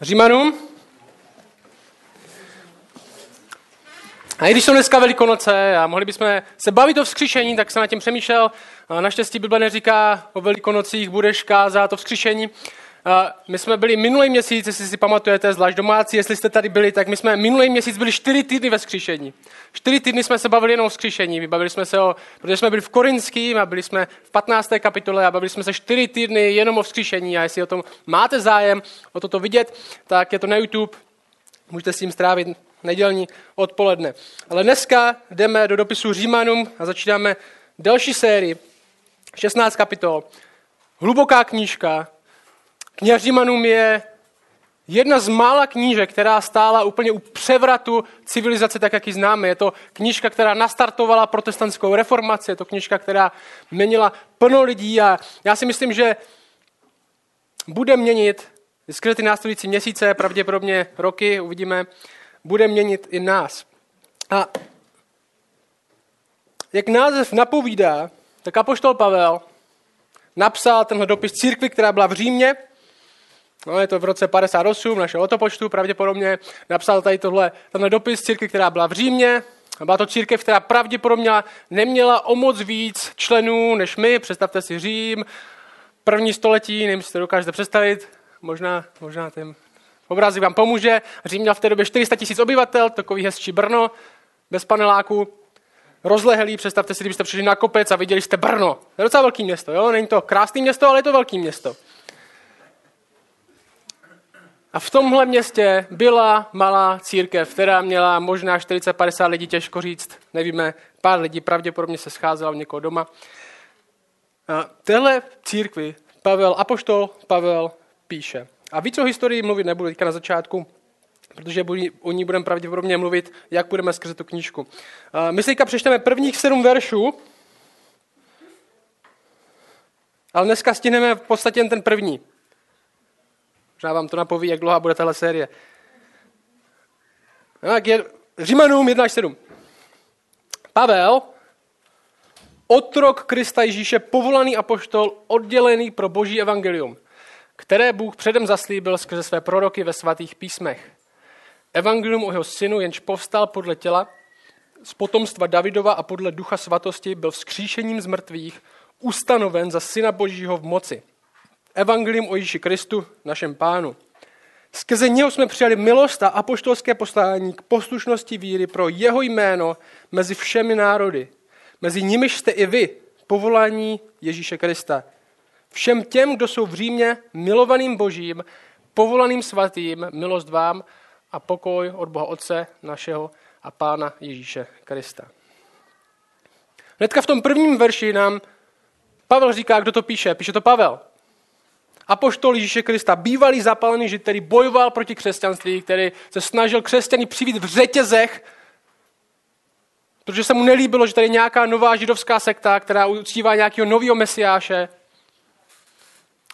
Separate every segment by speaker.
Speaker 1: Římanům. A i když jsou dneska Velikonoce a mohli bychom se bavit o vzkříšení, tak jsem na tím přemýšlel. Naštěstí Bible neříká o Velikonocích budeš kázat o vzkříšení. My jsme byli minulý měsíc, jestli si pamatujete, zvlášť domácí, jestli jste tady byli, tak my jsme minulý měsíc byli čtyři týdny ve skříšení. Čtyři týdny jsme se bavili jenom o skříšení. Bavili jsme se o, protože jsme byli v Korinským a byli jsme v 15. kapitole a bavili jsme se čtyři týdny jenom o vzkříšení. A jestli o tom máte zájem o toto vidět, tak je to na YouTube. Můžete s tím strávit nedělní odpoledne. Ale dneska jdeme do dopisu Římanům a začínáme další sérii. 16 kapitol. Hluboká knížka, Kniha Římanům je jedna z mála knížek, která stála úplně u převratu civilizace, tak jak ji známe. Je to knížka, která nastartovala protestantskou reformaci, je to knížka, která měnila plno lidí a já si myslím, že bude měnit skrze ty následující měsíce, pravděpodobně roky, uvidíme, bude měnit i nás. A jak název napovídá, tak apoštol Pavel napsal tenhle dopis církvi, která byla v Římě, No, je to v roce 58 našeho letopočtu, pravděpodobně napsal tady tohle, tenhle dopis církvi, která byla v Římě. Byla to církev, která pravděpodobně neměla o moc víc členů než my. Představte si Řím, první století, nevím, jestli to dokážete představit, možná, možná ten obrázek vám pomůže. Řím měl v té době 400 tisíc obyvatel, takový hezčí Brno, bez paneláku, rozlehlý, představte si, kdybyste přišli na kopec a viděli jste Brno. To je docela velký město, jo? Není to krásné město, ale je to velké město. A v tomhle městě byla malá církev, která měla možná 40-50 lidí, těžko říct, nevíme, pár lidí pravděpodobně se scházelo v někoho doma. A téhle církvi Pavel, apoštol Pavel píše. A víc o historii mluvit nebudu teďka na začátku, protože o ní budeme pravděpodobně mluvit, jak budeme skrze tu knížku. My si přečteme prvních sedm veršů, ale dneska stihneme v podstatě jen ten první. Možná vám to napoví, jak dlouhá bude tahle série. Tak je Římanům 1 až 7. Pavel, otrok Krista Ježíše, povolaný apoštol, oddělený pro boží evangelium, které Bůh předem zaslíbil skrze své proroky ve svatých písmech. Evangelium o jeho synu, jenž povstal podle těla, z potomstva Davidova a podle ducha svatosti byl vzkříšením z mrtvých ustanoven za syna božího v moci evangelium o Ježíši Kristu, našem pánu. Skrze něho jsme přijali milost a apoštolské poslání k poslušnosti víry pro jeho jméno mezi všemi národy. Mezi nimiž jste i vy, povolání Ježíše Krista. Všem těm, kdo jsou v Římě milovaným božím, povolaným svatým, milost vám a pokoj od Boha Otce našeho a Pána Ježíše Krista. Hnedka v tom prvním verši nám Pavel říká, kdo to píše. Píše to Pavel apoštol Ježíše Krista, bývalý zapalený žid, který bojoval proti křesťanství, který se snažil křesťany přivít v řetězech, protože se mu nelíbilo, že tady je nějaká nová židovská sekta, která uctívá nějakého nového mesiáše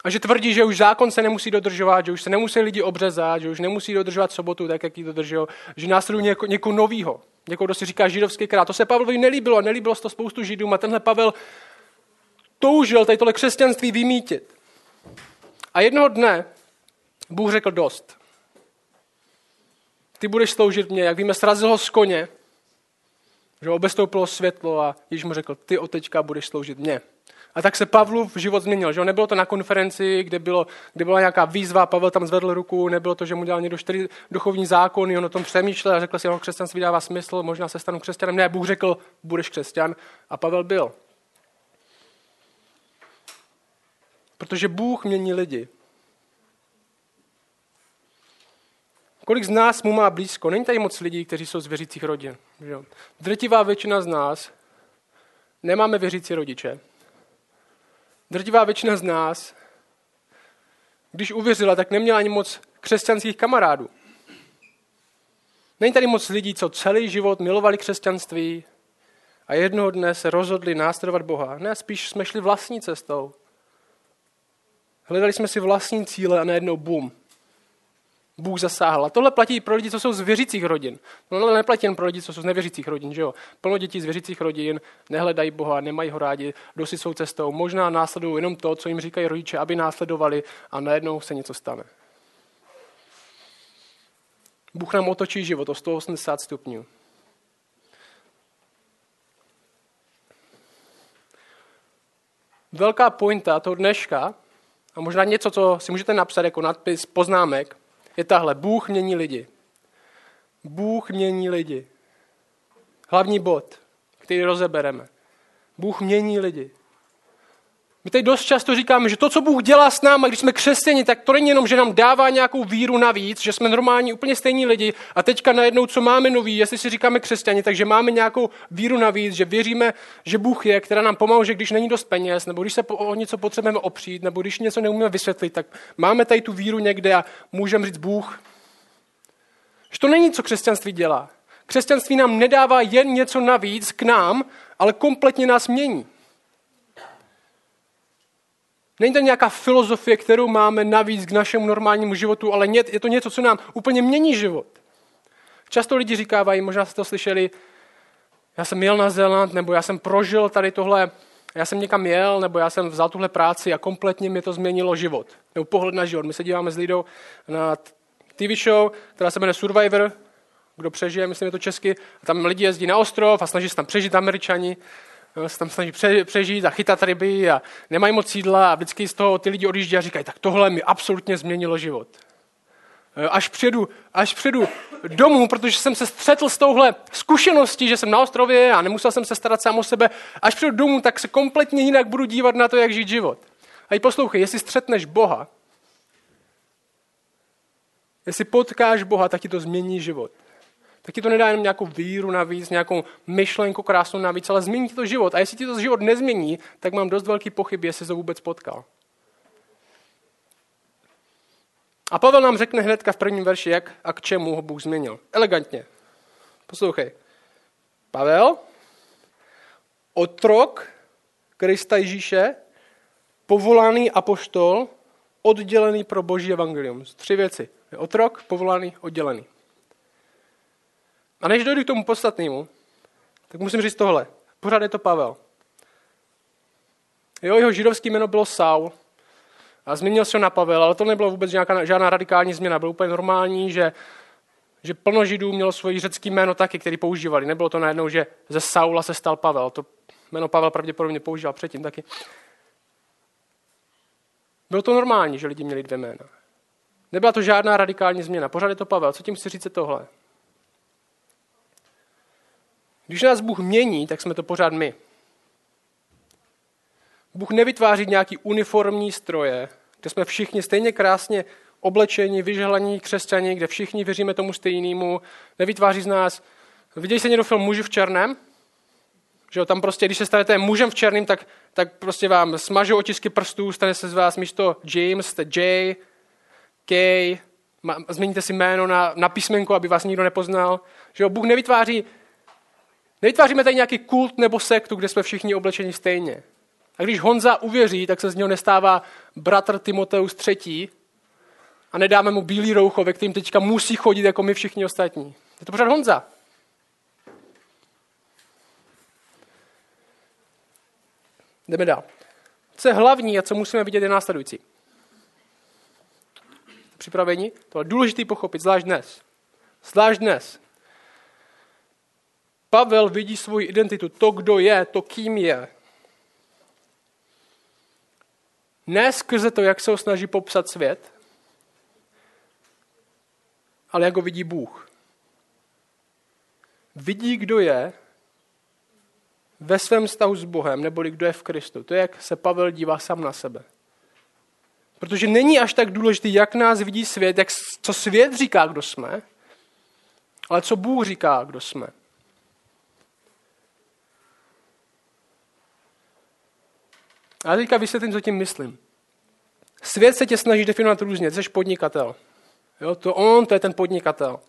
Speaker 1: a že tvrdí, že už zákon se nemusí dodržovat, že už se nemusí lidi obřezat, že už nemusí dodržovat sobotu tak, jak ji dodržují, že následují něko, někoho nového, někoho, kdo si říká židovský král. To se Pavlovi nelíbilo, nelíbilo se to spoustu židům a tenhle Pavel toužil tady tohle křesťanství vymítit. A jednoho dne Bůh řekl dost. Ty budeš sloužit mě. Jak víme, srazil ho z koně, že obestoupilo světlo a Ježíš mu řekl, ty od teďka budeš sloužit mě. A tak se Pavlův život změnil. Že? Nebylo to na konferenci, kde, bylo, kde byla nějaká výzva, Pavel tam zvedl ruku, nebylo to, že mu dělal někdo čtyři duchovní zákony, on o tom přemýšlel a řekl si, že křesťanství dává smysl, možná se stanu křesťanem. Ne, Bůh řekl, budeš křesťan a Pavel byl. Protože Bůh mění lidi. Kolik z nás mu má blízko? Není tady moc lidí, kteří jsou z věřících rodin. Že? Drtivá většina z nás nemáme věřící rodiče. Drtivá většina z nás, když uvěřila, tak neměla ani moc křesťanských kamarádů. Není tady moc lidí, co celý život milovali křesťanství a jednoho dne se rozhodli následovat Boha. Ne, spíš jsme šli vlastní cestou. Hledali jsme si vlastní cíle a najednou bum. Bůh zasáhl. A tohle platí pro lidi, co jsou z věřících rodin. Tohle neplatí jen pro lidi, co jsou z nevěřících rodin. Že jo? Plno dětí z věřících rodin nehledají Boha, nemají ho rádi, jdou si svou cestou. Možná následují jenom to, co jim říkají rodiče, aby následovali a najednou se něco stane. Bůh nám otočí život o 180 stupňů. Velká pointa toho dneška, a možná něco, co si můžete napsat jako nadpis poznámek, je tahle. Bůh mění lidi. Bůh mění lidi. Hlavní bod, který rozebereme. Bůh mění lidi. My tady dost často říkáme, že to, co Bůh dělá s námi, když jsme křesťani, tak to není jenom, že nám dává nějakou víru navíc, že jsme normální, úplně stejní lidi a teďka najednou, co máme nový, jestli si říkáme křesťani, takže máme nějakou víru navíc, že věříme, že Bůh je, která nám pomůže, když není dost peněz, nebo když se o něco potřebujeme opřít, nebo když něco neumíme vysvětlit, tak máme tady tu víru někde a můžeme říct Bůh. Že to není, co křesťanství dělá. Křesťanství nám nedává jen něco navíc k nám, ale kompletně nás mění. Není to nějaká filozofie, kterou máme navíc k našemu normálnímu životu, ale je to něco, co nám úplně mění život. Často lidi říkávají, možná jste to slyšeli, já jsem jel na Zéland, nebo já jsem prožil tady tohle, já jsem někam jel, nebo já jsem vzal tuhle práci a kompletně mi to změnilo život. Nebo pohled na život. My se díváme s Lidou na TV show, která se jmenuje Survivor, kdo přežije, myslím, je to česky. A tam lidi jezdí na ostrov a snaží se tam přežít američani se tam snaží přežít a chytat ryby a nemají moc jídla a vždycky z toho ty lidi odjíždí a říkají, tak tohle mi absolutně změnilo život. Až přijedu, až přijedu domů, protože jsem se střetl s touhle zkušeností, že jsem na ostrově a nemusel jsem se starat sám o sebe, až přijedu domů, tak se kompletně jinak budu dívat na to, jak žít život. A i poslouchej, jestli střetneš Boha, jestli potkáš Boha, tak ti to změní život tak ti to nedá jenom nějakou víru navíc, nějakou myšlenku krásnou navíc, ale změní ti to život. A jestli ti to život nezmění, tak mám dost velký pochyb, jestli to vůbec potkal. A Pavel nám řekne hnedka v prvním verši, jak a k čemu ho Bůh změnil. Elegantně. Poslouchej. Pavel, otrok Krista Ježíše, povolaný apoštol, oddělený pro boží evangelium. Tři věci. Otrok, povolaný, oddělený. A než dojdu k tomu podstatnému, tak musím říct tohle. Pořád je to Pavel. Jo, jeho židovský jméno bylo Saul. A změnil se na Pavel, ale to nebylo vůbec žádná, žádná radikální změna. Bylo úplně normální, že, že plno židů mělo svoji řecký jméno taky, který používali. Nebylo to najednou, že ze Saula se stal Pavel. To jméno Pavel pravděpodobně používal předtím taky. Bylo to normální, že lidi měli dvě jména. Nebyla to žádná radikální změna. Pořád je to Pavel. Co tím chci říct tohle? Když nás Bůh mění, tak jsme to pořád my. Bůh nevytváří nějaký uniformní stroje, kde jsme všichni stejně krásně oblečení, vyžhlaní křesťani, kde všichni věříme tomu stejnému. Nevytváří z nás... Viděli jste někdo film Muži v černém? Že jo, tam prostě, když se stanete mužem v černém, tak, tak prostě vám smažou otisky prstů, stane se z vás místo James, jste J, K, změníte si jméno na, na písmenku, aby vás nikdo nepoznal. Že jo, Bůh nevytváří Nevytváříme tady nějaký kult nebo sektu, kde jsme všichni oblečeni stejně. A když Honza uvěří, tak se z něho nestává bratr Timoteus III. A nedáme mu bílý roucho, ve kterým teďka musí chodit jako my všichni ostatní. Je to pořád Honza. Jdeme dál. Co je hlavní a co musíme vidět je následující. Připraveni? To je důležité pochopit, zvlášť dnes. Zvlášť dnes. Pavel vidí svoji identitu, to, kdo je, to, kým je. Ne skrze to, jak se ho snaží popsat svět, ale jak ho vidí Bůh. Vidí, kdo je ve svém vztahu s Bohem, neboli kdo je v Kristu. To je, jak se Pavel dívá sám na sebe. Protože není až tak důležité, jak nás vidí svět, jak, co svět říká, kdo jsme, ale co Bůh říká, kdo jsme. A já teďka vysvětlím, co tím myslím. Svět se tě snaží definovat různě. Jsi podnikatel. Jo, to on, to je ten podnikatel.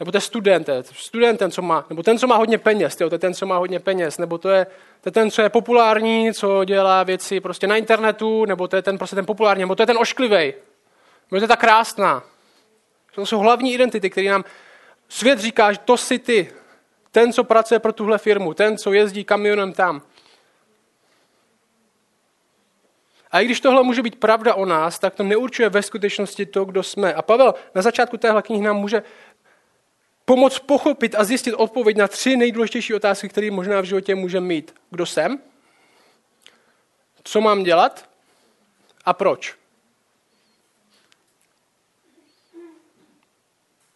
Speaker 1: Nebo to je student, je student ten, co má, nebo ten, co má hodně peněz, jo, to je ten, co má hodně peněz, nebo to je, to je ten, co je populární, co dělá věci prostě na internetu, nebo to je ten prostě ten populární, nebo to je ten ošklivý, nebo to je ta krásná. To jsou hlavní identity, které nám svět říká, že to jsi ty. Ten, co pracuje pro tuhle firmu, ten, co jezdí kamionem tam. A i když tohle může být pravda o nás, tak to neurčuje ve skutečnosti to, kdo jsme. A Pavel na začátku téhle knihy nám může pomoct pochopit a zjistit odpověď na tři nejdůležitější otázky, které možná v životě můžeme mít. Kdo jsem? Co mám dělat? A proč?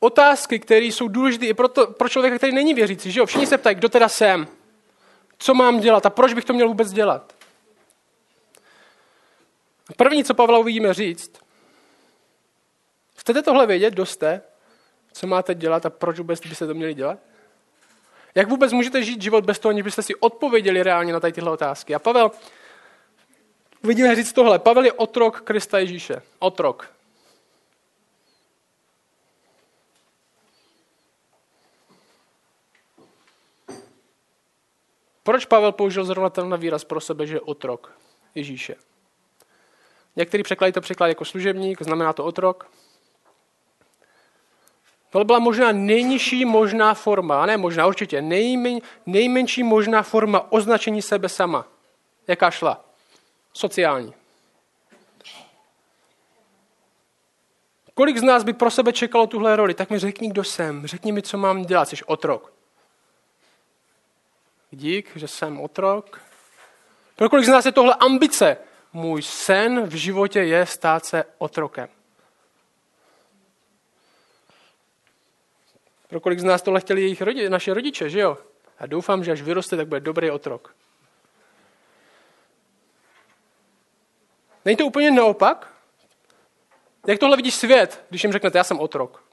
Speaker 1: Otázky, které jsou důležité i pro, to, pro člověka, který není věřící. Že jo? Všichni se ptají, kdo teda jsem? Co mám dělat a proč bych to měl vůbec dělat? První, co Pavla uvidíme říct, chcete tohle vědět, kdo jste? Co máte dělat a proč vůbec byste to měli dělat? Jak vůbec můžete žít život bez toho, aniž byste si odpověděli reálně na tady tyhle otázky? A Pavel, uvidíme říct tohle. Pavel je otrok Krista Ježíše. Otrok. Proč Pavel použil zrovna tenhle výraz pro sebe, že je otrok Ježíše? Některý překlady to překlad jako služebník, znamená to otrok. To byla možná nejnižší možná forma, ne možná, určitě, nejmen, nejmenší možná forma označení sebe sama. Jaká šla? Sociální. Kolik z nás by pro sebe čekalo tuhle roli? Tak mi řekni, kdo jsem. Řekni mi, co mám dělat. Jsi otrok. Dík, že jsem otrok. Pro kolik z nás je tohle ambice? Můj sen v životě je stát se otrokem. Pro kolik z nás tohle chtěli jejich rodi, naše rodiče, že jo? A doufám, že až vyroste, tak bude dobrý otrok. Není to úplně naopak? Jak tohle vidí svět, když jim řeknete, já jsem otrok?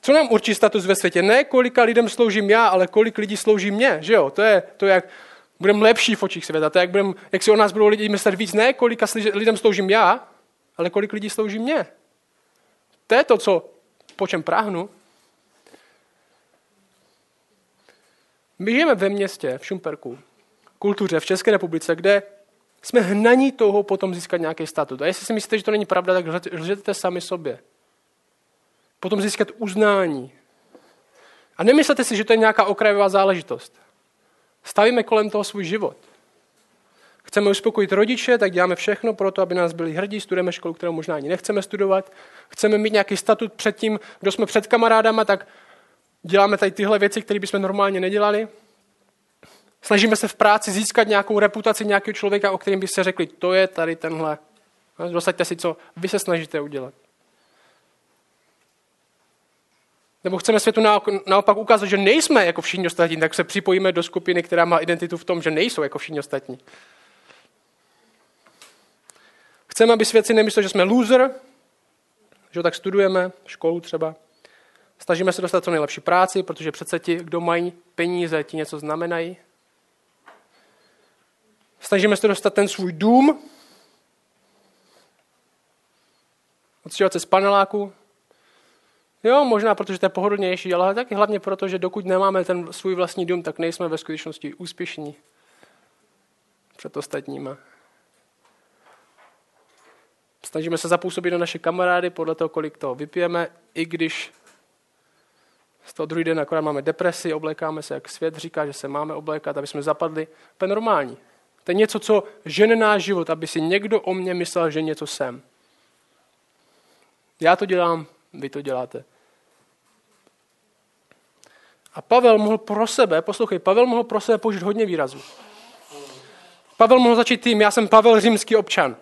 Speaker 1: Co nám určí status ve světě? Ne kolika lidem sloužím já, ale kolik lidí slouží mě, že jo? To je to, jak budeme lepší v očích světa. To jak, budem, jak si o nás budou lidi myslet víc. Ne kolika lidem sloužím já, ale kolik lidí slouží mě. To je to, co po čem práhnu. My žijeme ve městě, v Šumperku, kultuře, v České republice, kde jsme hnaní touhou potom získat nějaký statut. A jestli si myslíte, že to není pravda, tak lžete sami sobě. Potom získat uznání. A nemyslete si, že to je nějaká okrajová záležitost. Stavíme kolem toho svůj život. Chceme uspokojit rodiče, tak děláme všechno pro to, aby nás byli hrdí, studujeme školu, kterou možná ani nechceme studovat. Chceme mít nějaký statut před tím, kdo jsme před kamarádama, tak děláme tady tyhle věci, které bychom normálně nedělali. Snažíme se v práci získat nějakou reputaci nějakého člověka, o kterém by se řekli, to je tady tenhle. Dosaďte si, co vy se snažíte udělat. Nebo chceme světu naopak ukázat, že nejsme jako všichni ostatní, tak se připojíme do skupiny, která má identitu v tom, že nejsou jako všichni ostatní. Chceme, aby svět si nemyslel, že jsme loser, že tak studujeme, školu třeba. Snažíme se dostat co nejlepší práci, protože přece ti, kdo mají peníze, ti něco znamenají. Snažíme se dostat ten svůj dům, odstěhovat se z paneláku. Jo, možná protože to je pohodlnější, ale taky hlavně proto, že dokud nemáme ten svůj vlastní dům, tak nejsme ve skutečnosti úspěšní před ostatníma. Snažíme se zapůsobit na naše kamarády podle toho, kolik toho vypijeme, i když z toho druhý den akorát máme depresi, oblékáme se, jak svět říká, že se máme oblékat, aby jsme zapadli. To je normální. To je něco, co žene náš život, aby si někdo o mě myslel, že něco jsem. Já to dělám, vy to děláte. A Pavel mohl pro sebe, poslouchej, Pavel mohl pro sebe použít hodně výrazů. Pavel mohl začít tím, já jsem Pavel římský občan.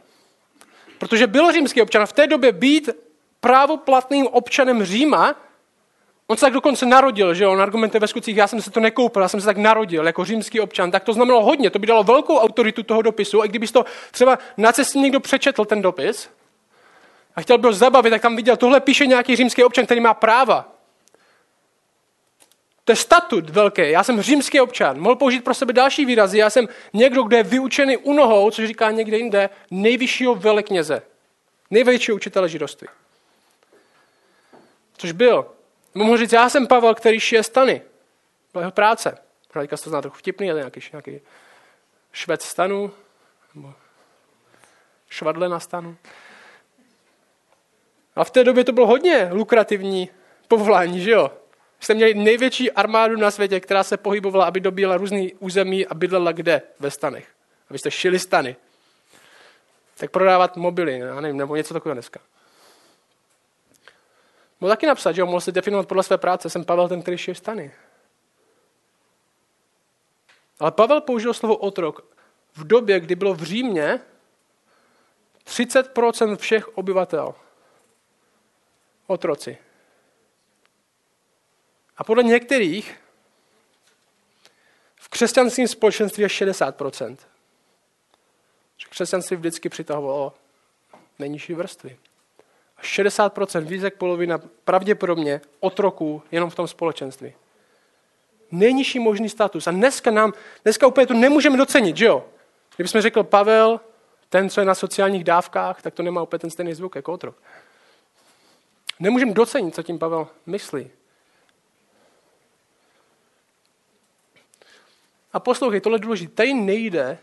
Speaker 1: Protože byl římský občan. V té době být právoplatným občanem Říma, on se tak dokonce narodil, že on argumentuje ve skutcích, já jsem se to nekoupil, já jsem se tak narodil jako římský občan, tak to znamenalo hodně, to by dalo velkou autoritu toho dopisu, a kdyby to třeba na cestě někdo přečetl ten dopis a chtěl byl zabavit, tak tam viděl, tohle píše nějaký římský občan, který má práva. To je statut velký. Já jsem římský občan. Mohl použít pro sebe další výrazy. Já jsem někdo, kdo je vyučený u nohou, což říká někde jinde, nejvyššího velekněze. Největšího učitele židovství. Což byl. Mohl říct, já jsem Pavel, který šije stany. Byla jeho práce. Teďka se to zná trochu vtipný, ale nějaký, nějaký švec stanu, nebo švadle na stanu. A v té době to bylo hodně lukrativní povolání, že jo? Jste měli největší armádu na světě, která se pohybovala, aby dobíjela různý území a bydlela kde? Ve stanech. abyste šili stany. Tak prodávat mobily, já nevím, nebo něco takového dneska. Mohl taky napsat, že jo, mohl se definovat podle své práce. Jsem Pavel ten, který šije stany. Ale Pavel použil slovo otrok v době, kdy bylo v Římě 30% všech obyvatel otroci. A podle některých v křesťanském společenství je 60%. Křesťanství vždycky přitahovalo nejnižší vrstvy. A 60%, více jak polovina, pravděpodobně otroků jenom v tom společenství. Nejnižší možný status. A dneska nám, dneska úplně to nemůžeme docenit, že jo? Kdybychom řekl Pavel, ten, co je na sociálních dávkách, tak to nemá úplně ten stejný zvuk jako otrok. Nemůžeme docenit, co tím Pavel myslí. A poslouchej, tohle je důležité. Tady nejde,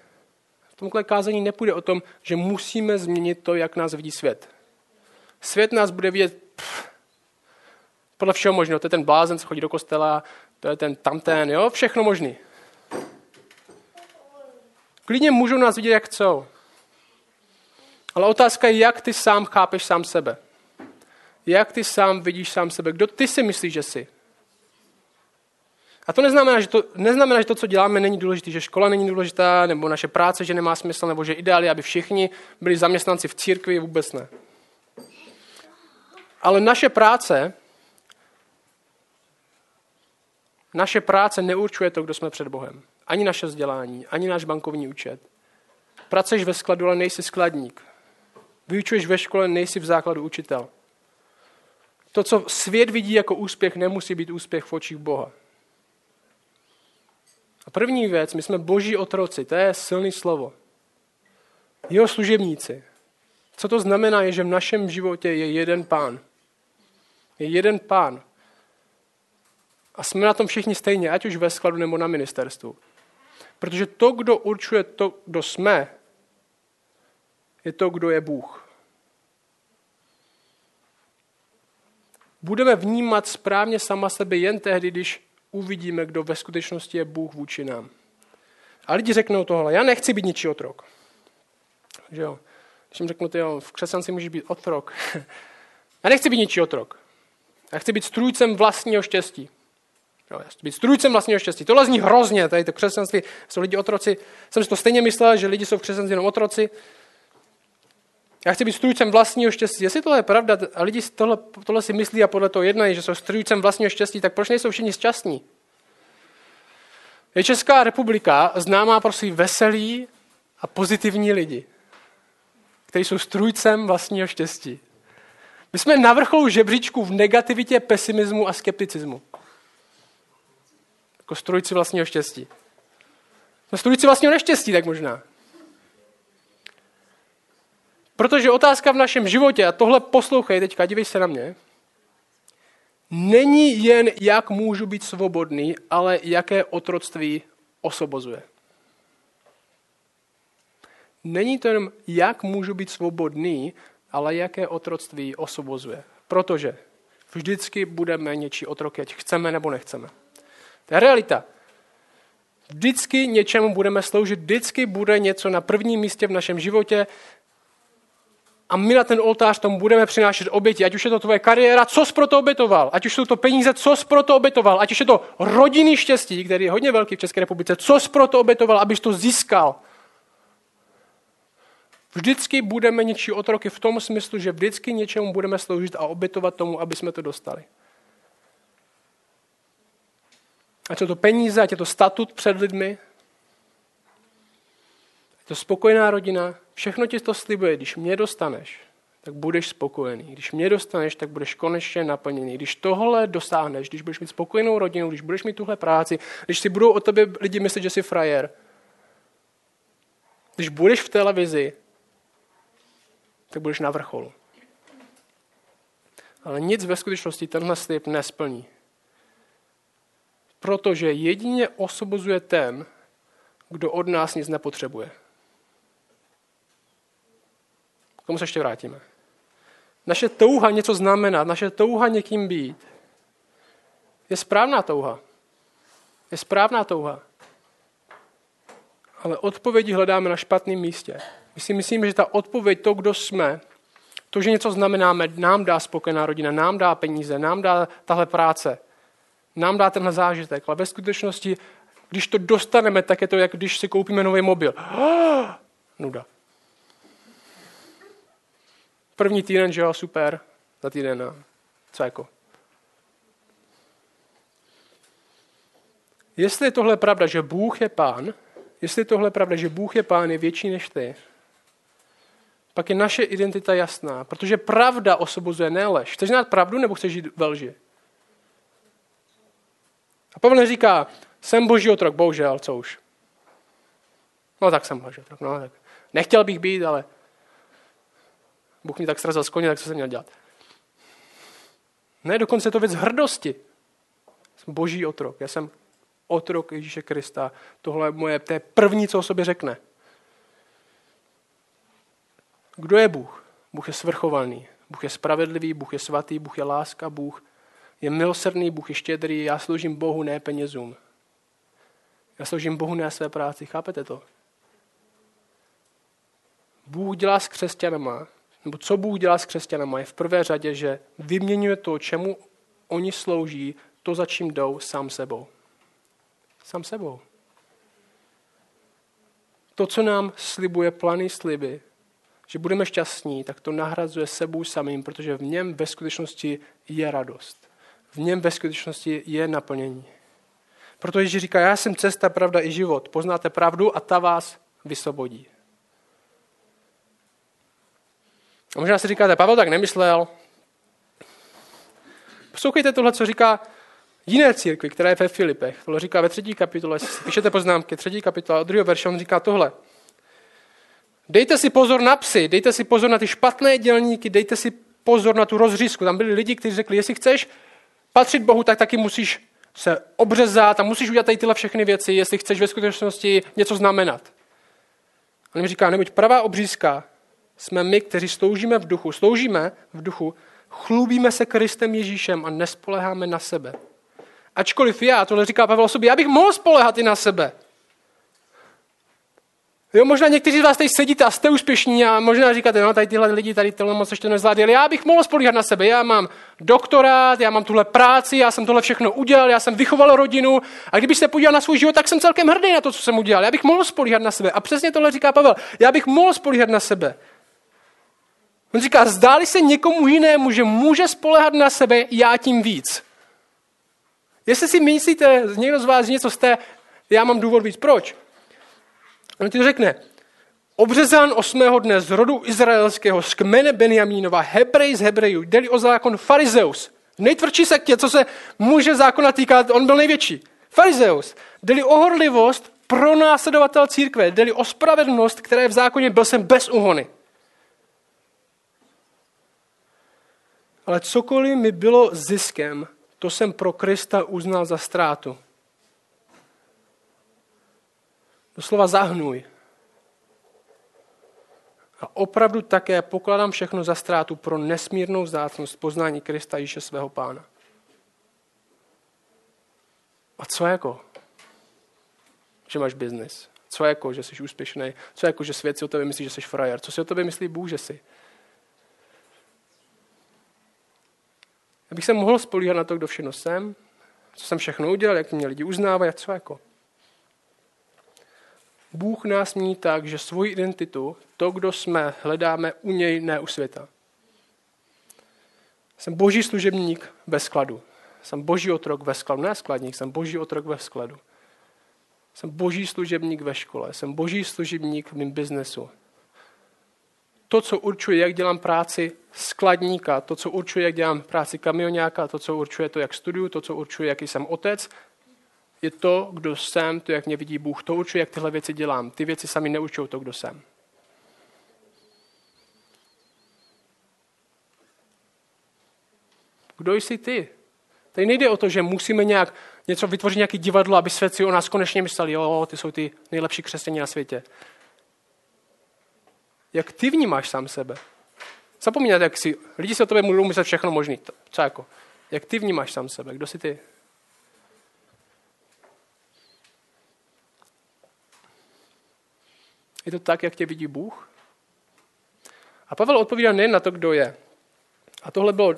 Speaker 1: v tomhle kázání nepůjde o tom, že musíme změnit to, jak nás vidí svět. Svět nás bude vidět pff, podle všeho možného. To je ten blázen, co chodí do kostela, to je ten tamten, jo, všechno možný. Klidně můžou nás vidět, jak chcou. Ale otázka je, jak ty sám chápeš sám sebe. Jak ty sám vidíš sám sebe. Kdo ty si myslíš, že jsi? A to neznamená, že to, neznamená, že to, co děláme, není důležité, že škola není důležitá, nebo naše práce, že nemá smysl, nebo že ideály, aby všichni byli zaměstnanci v církvi, vůbec ne. Ale naše práce, naše práce neurčuje to, kdo jsme před Bohem. Ani naše vzdělání, ani náš bankovní účet. Pracuješ ve skladu, ale nejsi skladník. Vyučuješ ve škole, nejsi v základu učitel. To, co svět vidí jako úspěch, nemusí být úspěch v očích Boha. A první věc, my jsme boží otroci, to je silný slovo. Jeho služebníci. Co to znamená, je, že v našem životě je jeden pán. Je jeden pán. A jsme na tom všichni stejně, ať už ve skladu nebo na ministerstvu. Protože to, kdo určuje to, kdo jsme, je to, kdo je Bůh. Budeme vnímat správně sama sebe jen tehdy, když uvidíme, kdo ve skutečnosti je Bůh vůči nám. A lidi řeknou tohle, já nechci být ničí otrok. Že jo? Když jim řeknu, jo, v křesťanci můžeš být otrok. já nechci být ničí otrok. Já chci být strůjcem vlastního štěstí. Jo, já chci být strůjcem vlastního štěstí. Tohle zní hrozně, tady to křesťanství, jsou lidi otroci. Jsem si to stejně myslel, že lidi jsou v křesťanství jenom otroci. Já chci být strůjcem vlastního štěstí. Jestli tohle je pravda a lidi tohle, tohle si myslí a podle toho jednají, že jsou strůjcem vlastního štěstí, tak proč nejsou všichni šťastní? Je Česká republika známá pro svý veselý a pozitivní lidi, kteří jsou strůjcem vlastního štěstí. My jsme na vrcholu žebříčku v negativitě, pesimismu a skepticismu. Jako strůjci vlastního štěstí. Jsme strůjci vlastního neštěstí, tak možná. Protože otázka v našem životě, a tohle poslouchej teďka, dívej se na mě, není jen, jak můžu být svobodný, ale jaké otroctví osobozuje. Není to jenom, jak můžu být svobodný, ale jaké otroctví osobozuje. Protože vždycky budeme něčí otroky, ať chceme nebo nechceme. To je realita. Vždycky něčemu budeme sloužit, vždycky bude něco na prvním místě v našem životě, a my na ten oltář tomu budeme přinášet oběti, ať už je to tvoje kariéra, co jsi pro to obětoval, ať už jsou to peníze, co jsi pro to obětoval, ať už je to rodinný štěstí, který je hodně velký v České republice, co jsi pro to obětoval, abys to získal. Vždycky budeme něčí otroky v tom smyslu, že vždycky něčemu budeme sloužit a obětovat tomu, aby jsme to dostali. Ať jsou to peníze, ať je to statut před lidmi, to spokojená rodina, všechno ti to slibuje. Když mě dostaneš, tak budeš spokojený. Když mě dostaneš, tak budeš konečně naplněný. Když tohle dosáhneš, když budeš mít spokojenou rodinu, když budeš mít tuhle práci, když si budou o tobě lidi myslet, že jsi frajer, když budeš v televizi, tak budeš na vrcholu. Ale nic ve skutečnosti tenhle slib nesplní. Protože jedině osobozuje ten, kdo od nás nic nepotřebuje tomu se ještě vrátíme. Naše touha něco znamenat, naše touha někým být, je správná touha. Je správná touha. Ale odpovědi hledáme na špatném místě. My si myslíme, že ta odpověď, to, kdo jsme, to, že něco znamenáme, nám dá spokojená rodina, nám dá peníze, nám dá tahle práce, nám dá tenhle zážitek. Ale ve skutečnosti, když to dostaneme, tak je to, jak když si koupíme nový mobil. Oh, nuda. První týden, že jo, super, za týden, no. co jako? Jestli je tohle pravda, že Bůh je pán, jestli je tohle pravda, že Bůh je pán, je větší než ty, pak je naše identita jasná, protože pravda osobozuje ne lež. Chceš znát pravdu nebo chceš žít ve lži? A Pavel neříká, jsem boží otrok, bohužel, co už. No tak jsem boží otrok, no tak. Nechtěl bych být, ale Bůh mě tak srazil z koně, tak co jsem měl dělat? Ne, dokonce je to věc hrdosti. Jsem boží otrok, já jsem otrok Ježíše Krista. Tohle je moje, to je první, co o sobě řekne. Kdo je Bůh? Bůh je svrchovaný, Bůh je spravedlivý, Bůh je svatý, Bůh je láska, Bůh je milosrdný, Bůh je štědrý, já sloužím Bohu, ne penězům. Já sloužím Bohu, ne své práci, chápete to? Bůh dělá s křesťanama, nebo co Bůh dělá s křesťanama, je v prvé řadě, že vyměňuje to, čemu oni slouží, to, za čím jdou, sám sebou. Sám sebou. To, co nám slibuje planý sliby, že budeme šťastní, tak to nahrazuje sebou samým, protože v něm ve skutečnosti je radost. V něm ve skutečnosti je naplnění. Proto Ježíš říká, já jsem cesta, pravda i život. Poznáte pravdu a ta vás vysvobodí. A možná si říkáte, Pavel tak nemyslel. Poslouchejte tohle, co říká jiné církvi, která je ve Filipech. Tohle říká ve třetí kapitole, si píšete poznámky, třetí kapitola, od druhého verše, on říká tohle. Dejte si pozor na psy, dejte si pozor na ty špatné dělníky, dejte si pozor na tu rozřízku. Tam byli lidi, kteří řekli, jestli chceš patřit Bohu, tak taky musíš se obřezat a musíš udělat tady tyhle všechny věci, jestli chceš ve skutečnosti něco znamenat. On mi říká, neboť pravá obřízka jsme my, kteří sloužíme v duchu. Sloužíme v duchu, chlubíme se Kristem Ježíšem a nespoleháme na sebe. Ačkoliv já, tohle říká Pavel o sobě, já bych mohl spolehat i na sebe. Jo, možná někteří z vás tady sedíte a jste úspěšní a možná říkáte, no tady tyhle lidi tady tohle moc ještě nezvládli, ale já bych mohl spolíhat na sebe. Já mám doktorát, já mám tuhle práci, já jsem tohle všechno udělal, já jsem vychoval rodinu a kdybych se podíval na svůj život, tak jsem celkem hrdý na to, co jsem udělal. Já bych mohl spolíhat na sebe. A přesně tohle říká Pavel. Já bych mohl spolíhat na sebe. On říká, zdáli se někomu jinému, že může spolehat na sebe, já tím víc. Jestli si myslíte, někdo z vás něco jste, já mám důvod víc. Proč? On ti řekne, obřezán osmého dne z rodu izraelského, z kmene Benjamínova, Hebrej z Hebrejů, jde o zákon farizeus, nejtvrdší sektě, co se muže zákona týká, on byl největší. Farizeus, jde o horlivost pro následovatel církve, jde o spravedlnost, která je v zákoně, byl jsem bez uhony. Ale cokoliv mi bylo ziskem, to jsem pro Krista uznal za ztrátu. Doslova zahnuj. A opravdu také pokladám všechno za ztrátu pro nesmírnou vzácnost poznání Krista Ježíše svého pána. A co jako? Že máš biznis. Co jako, že jsi úspěšný? Co jako, že svět si o tebe myslí, že jsi frajer? Co si o tebe myslí Bůh, že jsi? Abych se mohl spolíhat na to, kdo všechno jsem, co jsem všechno udělal, jak mě lidi uznávají co jako. Bůh nás mění tak, že svoji identitu, to, kdo jsme, hledáme u něj, ne u světa. Jsem boží služebník ve skladu. Jsem boží otrok ve skladu. Ne skladník, jsem boží otrok ve skladu. Jsem boží služebník ve škole. Jsem boží služebník v mém biznesu. To, co určuje, jak dělám práci skladníka, to, co určuje, jak dělám práci kamionáka, to, co určuje to, jak studuju, to, co určuje, jaký jsem otec, je to, kdo jsem, to, jak mě vidí Bůh. To určuje, jak tyhle věci dělám. Ty věci sami neučují to, kdo jsem. Kdo jsi ty? Tady nejde o to, že musíme nějak něco vytvořit, nějaký divadlo, aby svět si o nás konečně mysleli, jo, ty jsou ty nejlepší křesťané na světě. Jak ty vnímáš sám sebe? Zapomínat, jak si, lidi si o tobě můžou myslet všechno možný. Co jako? Jak ty vnímáš sám sebe? Kdo jsi ty? Je to tak, jak tě vidí Bůh? A Pavel odpovídá nejen na to, kdo je. A tohle bylo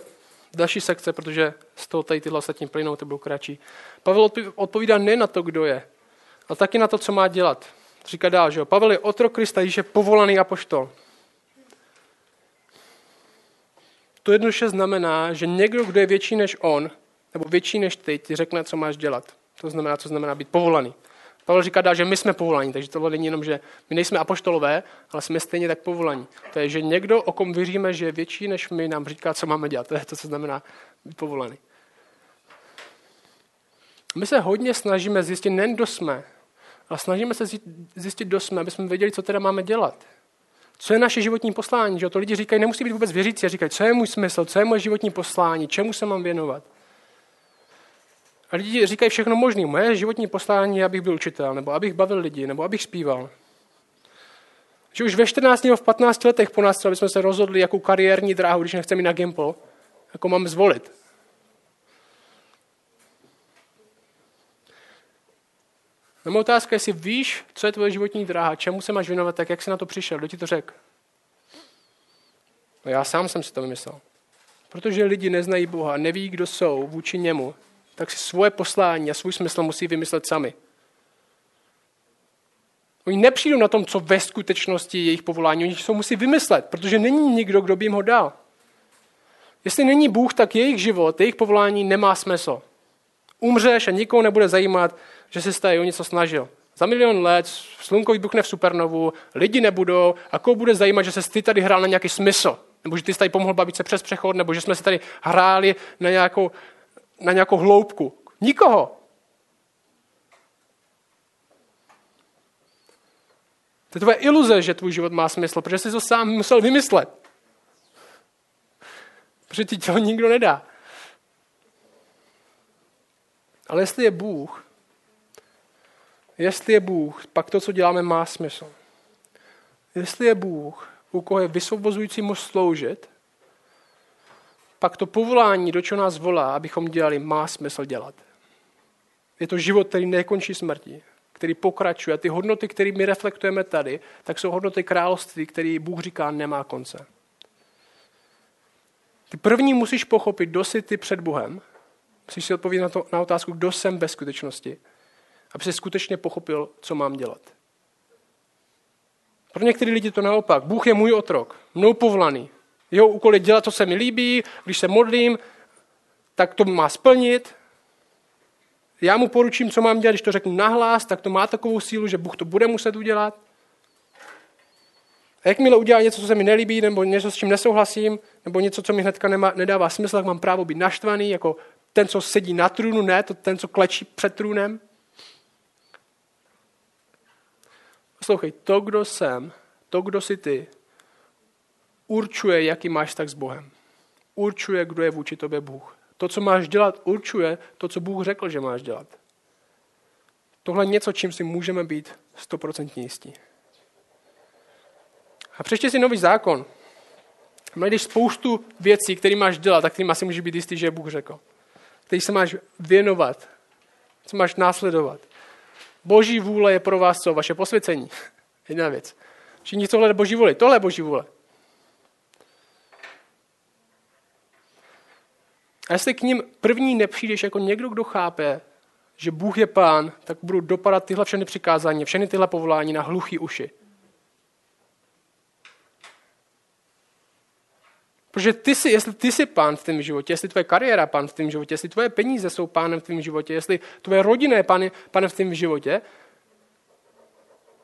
Speaker 1: další sekce, protože z toho tady tyhle ostatní plynou, to bylo kratší. Pavel odpovídá nejen na to, kdo je, ale taky na to, co má dělat. Říká dál, že jo? Pavel je otrok Krista, je povolaný apoštol. To jednoduše znamená, že někdo, kdo je větší než on, nebo větší než ty, ti řekne, co máš dělat. To znamená, co znamená být povolaný. Pavel říká dál, že my jsme povolaní, takže tohle není jenom, že my nejsme apoštolové, ale jsme stejně tak povolaní. To je, že někdo, o kom věříme, že je větší než my, nám říká, co máme dělat. To je to, co znamená být povolaný. My se hodně snažíme zjistit nejen, kdo jsme, ale snažíme se zjistit, kdo jsme, aby jsme věděli, co teda máme dělat. Co je naše životní poslání? Že? To lidi říkají, nemusí být vůbec věřící, a říkají, co je můj smysl, co je moje životní poslání, čemu se mám věnovat. A lidi říkají všechno možné. Moje životní poslání je, abych byl učitel, nebo abych bavil lidi, nebo abych zpíval. Že už ve 14 nebo v 15 letech po nás, aby jsme se rozhodli, jakou kariérní dráhu, když nechceme jít na Gimple, jako mám zvolit. No otázka je, jestli víš, co je tvoje životní dráha, čemu se máš věnovat, tak jak jsi na to přišel, kdo ti to řekl? No já sám jsem si to vymyslel. Protože lidi neznají Boha, neví, kdo jsou vůči němu, tak si svoje poslání a svůj smysl musí vymyslet sami. Oni nepřijdou na tom, co ve skutečnosti je jejich povolání. Oni se musí vymyslet, protože není nikdo, kdo by jim ho dal. Jestli není Bůh, tak jejich život, jejich povolání nemá smysl. Umřeš a nikoho nebude zajímat, že se tady o něco snažil. Za milion let slunko vybuchne v supernovu, lidi nebudou a koho bude zajímat, že se ty tady hrál na nějaký smysl. Nebo že ty jsi tady pomohl babičce přes přechod, nebo že jsme se tady hráli na nějakou, na nějakou hloubku. Nikoho. To je tvoje iluze, že tvůj život má smysl, protože jsi to sám musel vymyslet. Protože ti to nikdo nedá. Ale jestli je Bůh, jestli je Bůh, pak to, co děláme, má smysl. Jestli je Bůh, u koho je vysvobozující mu sloužit, pak to povolání, do čeho nás volá, abychom dělali, má smysl dělat. Je to život, který nekončí smrtí, který pokračuje. Ty hodnoty, které my reflektujeme tady, tak jsou hodnoty království, které Bůh říká nemá konce. Ty první musíš pochopit, kdo jsi ty před Bohem. Musíš si odpovědět na, to, na otázku, kdo jsem ve skutečnosti. Aby si skutečně pochopil, co mám dělat. Pro některé lidi to naopak. Bůh je můj otrok, mnou povolaný. Jeho úkol je dělat, co se mi líbí, když se modlím, tak to má splnit. Já mu poručím, co mám dělat, když to řeknu nahlas, tak to má takovou sílu, že Bůh to bude muset udělat. A jakmile udělá něco, co se mi nelíbí, nebo něco, s čím nesouhlasím, nebo něco, co mi hnedka nemá, nedává smysl, tak mám právo být naštvaný, jako ten, co sedí na trůnu, ne to ten, co klečí před trůnem. Poslouchej, to, kdo jsem, to, kdo jsi ty, určuje, jaký máš tak s Bohem. Určuje, kdo je vůči tobě Bůh. To, co máš dělat, určuje to, co Bůh řekl, že máš dělat. Tohle je něco, čím si můžeme být stoprocentně jistí. A přečti si nový zákon. Najdeš spoustu věcí, které máš dělat, tak kterým asi můžeš být jistý, že je Bůh řekl. Který se máš věnovat, co máš následovat. Boží vůle je pro vás co? Vaše posvěcení. Jedna věc. Všichni tohle je boží vůle. Tohle je boží vůle. A jestli k ním první nepřijdeš jako někdo, kdo chápe, že Bůh je pán, tak budou dopadat tyhle všechny přikázání, všechny tyhle povolání na hluchý uši. Protože ty jsi, jestli ty jsi pán v tvém životě, jestli tvoje kariéra pán v tvém životě, jestli tvoje peníze jsou pánem v tvém životě, jestli tvoje rodina je pán, pánem v tvém životě,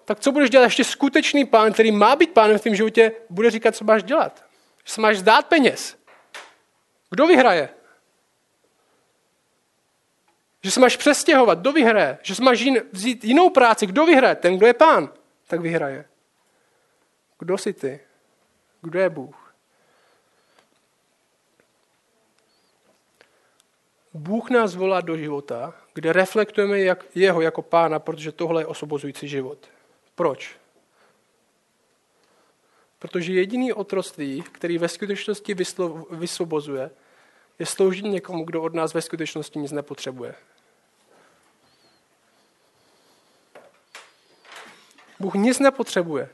Speaker 1: tak co budeš dělat? Ještě skutečný pán, který má být pánem v tvém životě, bude říkat, co máš dělat. Že se máš zdát peněz. Kdo vyhraje? Že se máš přestěhovat, kdo vyhraje? Že se máš jin, vzít jinou práci, kdo vyhraje? Ten, kdo je pán, tak vyhraje. Kdo jsi ty? Kdo je Bůh? Bůh nás volá do života, kde reflektujeme jak, jeho jako pána, protože tohle je osobozující život. Proč? Protože jediný otroství, který ve skutečnosti vysvobozuje, je sloužit někomu, kdo od nás ve skutečnosti nic nepotřebuje. Bůh nic nepotřebuje.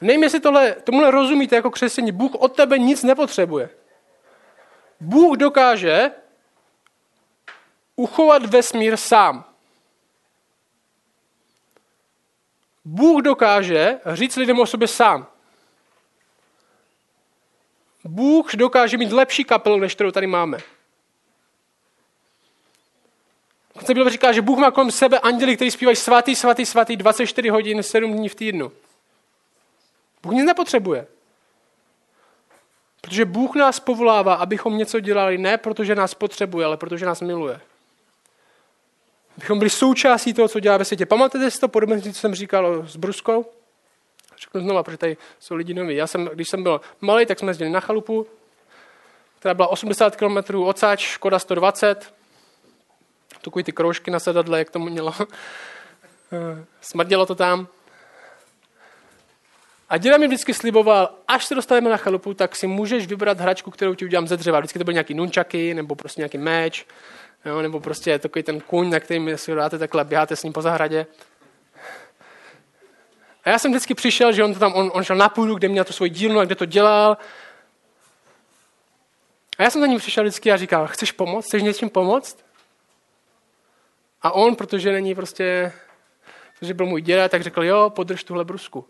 Speaker 1: Nevím, jestli tohle, tomuhle rozumíte jako křesťaní. Bůh od tebe nic nepotřebuje. Bůh dokáže uchovat vesmír sám. Bůh dokáže říct lidem o sobě sám. Bůh dokáže mít lepší kapelu, než kterou tady máme. Se Bible říká, že Bůh má kolem sebe anděli, kteří zpívají svatý, svatý, svatý 24 hodin, 7 dní v týdnu. Bůh nic nepotřebuje. Protože Bůh nás povolává, abychom něco dělali ne protože nás potřebuje, ale protože nás miluje. Abychom byli součástí toho, co dělá ve světě. Pamatujete si to podobně, co jsem říkal s Bruskou? Řeknu znova, protože tady jsou lidi noví. Já jsem, když jsem byl malý, tak jsme jezdili na chalupu, která byla 80 km odsaď, Škoda 120. Takový ty kroužky na sedadle, jak to mělo. Smrdělo to tam. A děda mi vždycky sliboval, až se dostaneme na chalupu, tak si můžeš vybrat hračku, kterou ti udělám ze dřeva. Vždycky to byly nějaký nunčaky, nebo prostě nějaký meč, jo, nebo prostě takový ten kůň, na kterým si ho dáte takhle, běháte s ním po zahradě. A já jsem vždycky přišel, že on, to tam, on, on šel na půdu, kde měl tu svoji dílnu a kde to dělal. A já jsem za ním přišel vždycky a říkal, chceš pomoct, chceš něčím pomoct? A on, protože není prostě, protože byl můj děda, tak řekl, jo, podrž tuhle brusku.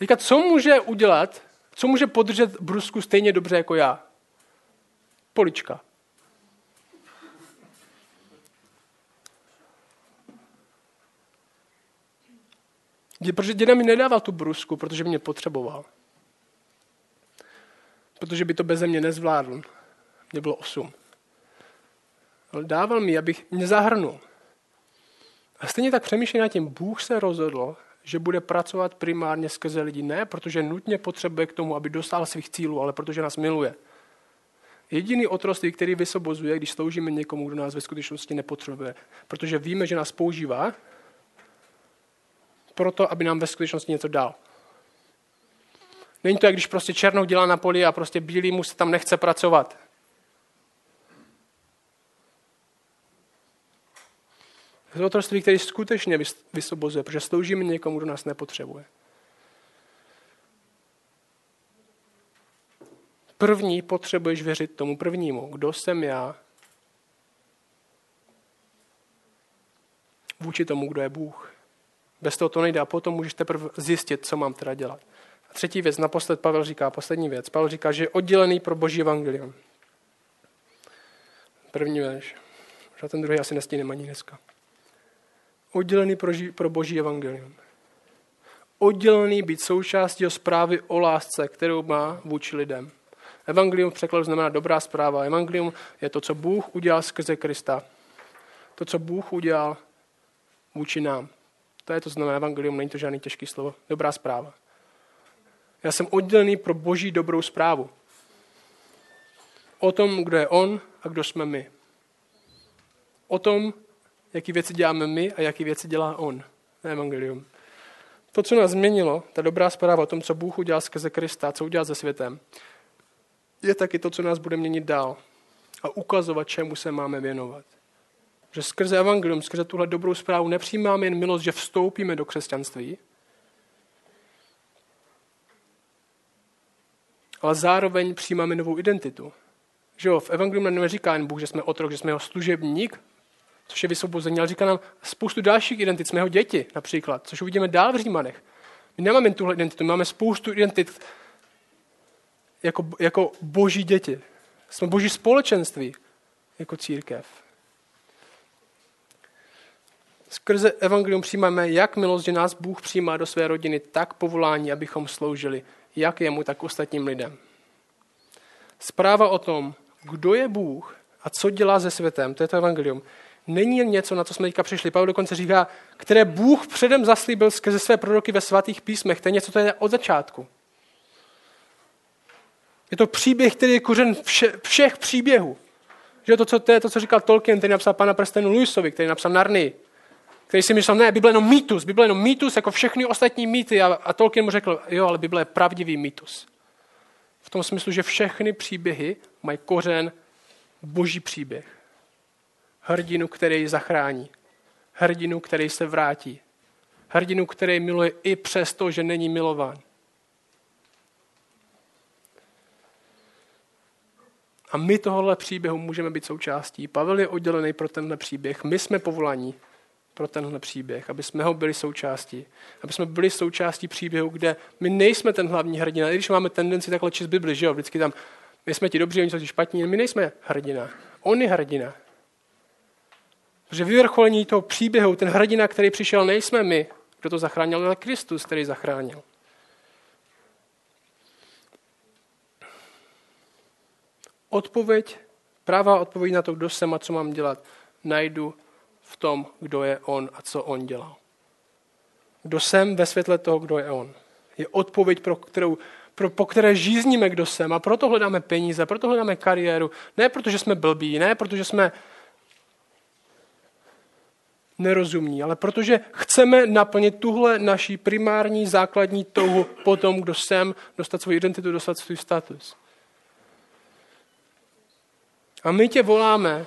Speaker 1: Říká, co může udělat, co může podržet brusku stejně dobře jako já? Polička. Protože děda mi nedával tu brusku, protože mě potřeboval. Protože by to bez mě nezvládl. Mě bylo osm. Ale dával mi, abych mě zahrnul. A stejně tak přemýšlím nad tím, Bůh se rozhodl, že bude pracovat primárně skrze lidi. Ne, protože nutně potřebuje k tomu, aby dostal svých cílů, ale protože nás miluje. Jediný otroství, který vysobozuje, když sloužíme někomu, kdo nás ve skutečnosti nepotřebuje. Protože víme, že nás používá proto, aby nám ve skutečnosti něco dal. Není to, jak když prostě černou dělá na poli a prostě bílý mu se tam nechce pracovat. Otroství, který skutečně vysobozuje, protože sloužíme někomu, kdo nás nepotřebuje. První potřebuješ věřit tomu prvnímu. Kdo jsem já? Vůči tomu, kdo je Bůh. Bez toho to nejde a potom můžeš teprve zjistit, co mám teda dělat. A třetí věc, naposled Pavel říká, poslední věc. Pavel říká, že je oddělený pro boží evangelium. První věc. A ten druhý asi nestíneme ani dneska. Oddělený pro, pro boží evangelium. Oddělený být součástí o zprávy o lásce, kterou má vůči lidem. Evangelium v překladu znamená dobrá zpráva. Evangelium je to, co Bůh udělal skrze Krista. To, co Bůh udělal vůči nám. To je to znamená evangelium, není to žádný těžký slovo. Dobrá zpráva. Já jsem oddělený pro boží dobrou zprávu. O tom, kdo je on a kdo jsme my. O tom, jaký věci děláme my a jaký věci dělá on. Evangelium. To, co nás změnilo, ta dobrá zpráva o tom, co Bůh udělal skrze Krista, co udělal se světem, je taky to, co nás bude měnit dál a ukazovat, čemu se máme věnovat. Že skrze evangelium, skrze tuhle dobrou zprávu nepřijímáme jen milost, že vstoupíme do křesťanství, ale zároveň přijímáme novou identitu. Že jo, v evangelium nám neříká jen Bůh, že jsme otrok, že jsme jeho služebník, což je vysvobození, ale říká nám spoustu dalších identit. Jsme jeho děti například, což uvidíme dál v Římanech. My nemáme tuhle identitu, máme spoustu identit jako, jako boží děti. Jsme boží společenství jako církev. Skrze evangelium přijímáme jak milost, že nás Bůh přijímá do své rodiny, tak povolání, abychom sloužili jak jemu, tak ostatním lidem. Zpráva o tom, kdo je Bůh a co dělá se světem, to je to evangelium, není jen něco, na co jsme teďka přišli. Pavel dokonce říká, které Bůh předem zaslíbil skrze své proroky ve svatých písmech. To je něco, to je od začátku. Je to příběh, který je kořen vše, všech příběhů. Že to, co, to je to, co říkal Tolkien, který napsal Pana prstenu Lewisovi, který napsal Narny, který si myslel, ne, Bible je jenom mýtus, Bible je jenom mýtus, jako všechny ostatní mýty. A, a Tolkien mu řekl, jo, ale Bible je pravdivý mýtus. V tom smyslu, že všechny příběhy mají kořen boží příběh. Hrdinu, který ji zachrání. hrdinu, který se vrátí. Hrdinu, který miluje i přesto, že není milován. A my tohohle příběhu můžeme být součástí. Pavel je oddělený pro tenhle příběh. My jsme povolaní pro tenhle příběh, aby jsme ho byli součástí. Aby jsme byli součástí příběhu, kde my nejsme ten hlavní hrdina. I když máme tendenci takhle číst Bibli, že jo? Vždycky tam, my jsme ti dobří, oni jsou ti špatní, my nejsme hrdina. On je hrdina. Protože vyvrcholení toho příběhu, ten hrdina, který přišel, nejsme my, kdo to zachránil, ale Kristus, který zachránil. Odpověď, prává odpověď na to, kdo jsem a co mám dělat, najdu v tom, kdo je on a co on dělal. Kdo jsem ve světle toho, kdo je on. Je odpověď, pro kterou, pro, po které žízníme, kdo jsem. A proto hledáme peníze, proto hledáme kariéru. Ne protože jsme blbí, ne protože jsme nerozumní, ale protože chceme naplnit tuhle naší primární základní touhu po tom, kdo jsem, dostat svou identitu, dostat svůj status. A my tě voláme,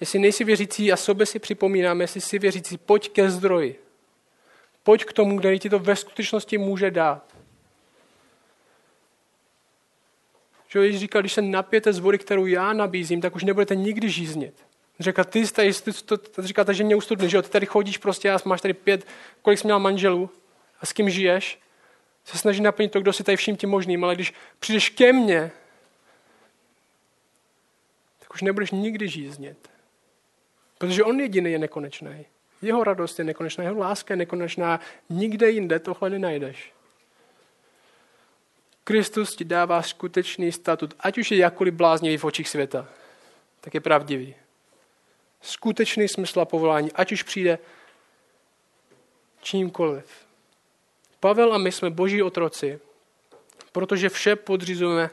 Speaker 1: jestli nejsi věřící a sobě si připomínáme, jestli jsi věřící, pojď ke zdroji. Pojď k tomu, který ti to ve skutečnosti může dát. Že když říkal, když se napijete z vody, kterou já nabízím, tak už nebudete nikdy žíznit. Říká, ty jste, ty, to, to, říkáte, že mě ustudne, že jo? Ty tady chodíš prostě a máš tady pět, kolik jsi měl manželů a s kým žiješ. Se snaží naplnit to, kdo si tady vším tím možným, ale když přijdeš ke mně, tak už nebudeš nikdy žíznit. Protože on jediný je nekonečný. Jeho radost je nekonečná, jeho láska je nekonečná. Nikde jinde tohle nenajdeš. Kristus ti dává skutečný statut, ať už je jakkoliv bláznivý v očích světa, tak je pravdivý. Skutečný smysl a povolání, ať už přijde čímkoliv. Pavel a my jsme boží otroci, protože vše podřizujeme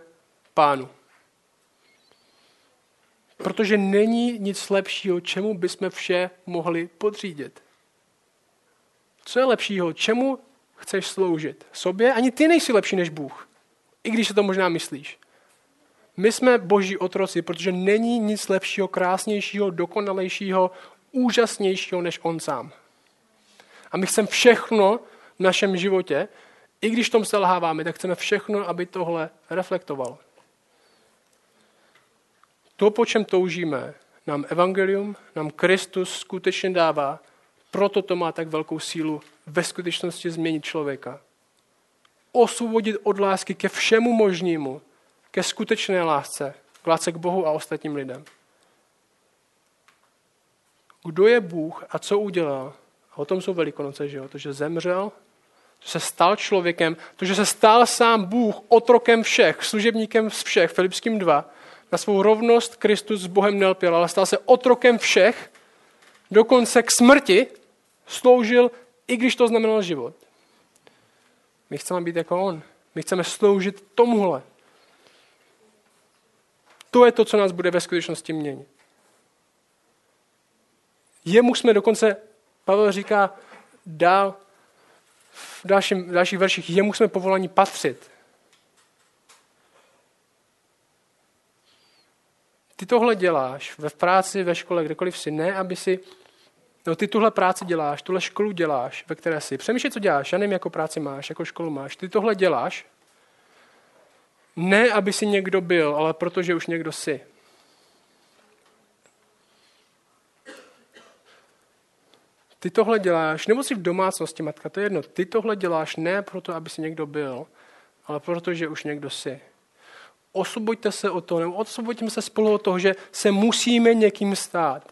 Speaker 1: pánu. Protože není nic lepšího, čemu bychom vše mohli podřídit. Co je lepšího? Čemu chceš sloužit? Sobě? Ani ty nejsi lepší než Bůh. I když se to možná myslíš. My jsme boží otroci, protože není nic lepšího, krásnějšího, dokonalejšího, úžasnějšího než on sám. A my chceme všechno v našem životě, i když tom selháváme, tak chceme všechno, aby tohle reflektovalo. To, po čem toužíme, nám evangelium, nám Kristus skutečně dává, proto to má tak velkou sílu ve skutečnosti změnit člověka. Osvobodit od lásky ke všemu možnému, ke skutečné lásce, k lásce k Bohu a ostatním lidem. Kdo je Bůh a co udělal? A o tom jsou velikonoce, že jo? To, že zemřel, to se stal člověkem, to, že se stal sám Bůh otrokem všech, služebníkem všech, Filipským 2, na svou rovnost Kristus s Bohem nelpěl, ale stal se otrokem všech, dokonce k smrti sloužil, i když to znamenalo život. My chceme být jako on. My chceme sloužit tomuhle. To je to, co nás bude ve skutečnosti měnit. Jemu jsme dokonce, Pavel říká dál v, dalším, v dalších verších, jemu jsme povolani patřit. Ty tohle děláš ve práci, ve škole, kdekoliv si, ne, aby si No, ty tuhle práci děláš, tuhle školu děláš, ve které jsi. Přemýšlej, co děláš. Já nevím, jakou práci máš, jakou školu máš. Ty tohle děláš, ne, aby si někdo byl, ale protože už někdo jsi. Ty tohle děláš, nebo jsi v domácnosti, matka, to je jedno. Ty tohle děláš ne proto, aby si někdo byl, ale protože už někdo jsi. Osvoboďte se o to, nebo osvoboďme se spolu od toho, že se musíme někým stát.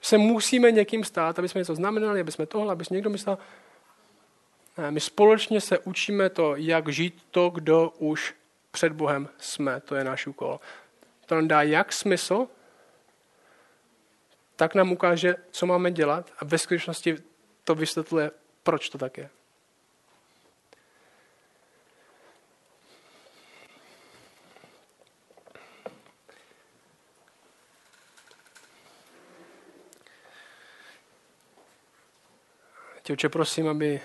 Speaker 1: Se musíme někým stát, aby jsme něco znamenali, aby jsme tohle, aby jsme někdo myslel. Ne, my společně se učíme to, jak žít to, kdo už před Bohem jsme. To je náš úkol. To nám dá jak smysl, tak nám ukáže, co máme dělat a ve skutečnosti to vysvětluje, proč to tak je. Tě, oče, prosím, aby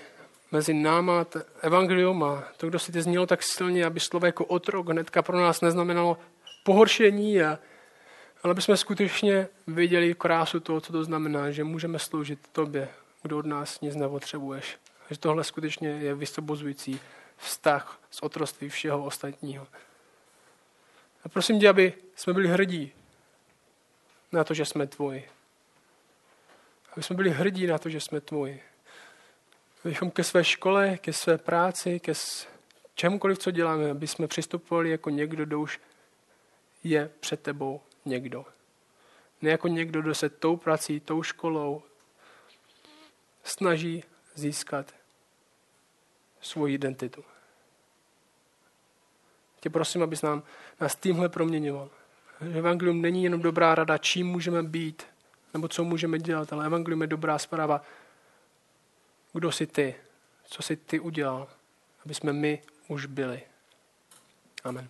Speaker 1: mezi náma evangelium a to, kdo si ty znělo tak silně, aby slovo jako otrok hnedka pro nás neznamenalo pohoršení a, Ale aby jsme skutečně viděli krásu toho, co to znamená, že můžeme sloužit tobě, kdo od nás nic nepotřebuješ. Že tohle skutečně je vysvobozující vztah z otroství všeho ostatního. A prosím tě, aby jsme byli hrdí na to, že jsme tvoji. Aby jsme byli hrdí na to, že jsme tvoji. Abychom ke své škole, ke své práci, ke čemukoliv, co děláme, aby jsme přistupovali jako někdo, kdo už je před tebou někdo. Ne jako někdo, kdo se tou prací, tou školou snaží získat svoji identitu. Tě prosím, abys nám, nás tímhle proměňoval. Evangelium není jenom dobrá rada, čím můžeme být, nebo co můžeme dělat, ale evangelium je dobrá zpráva. Kdo jsi ty? Co jsi ty udělal? Aby jsme my už byli. Amen.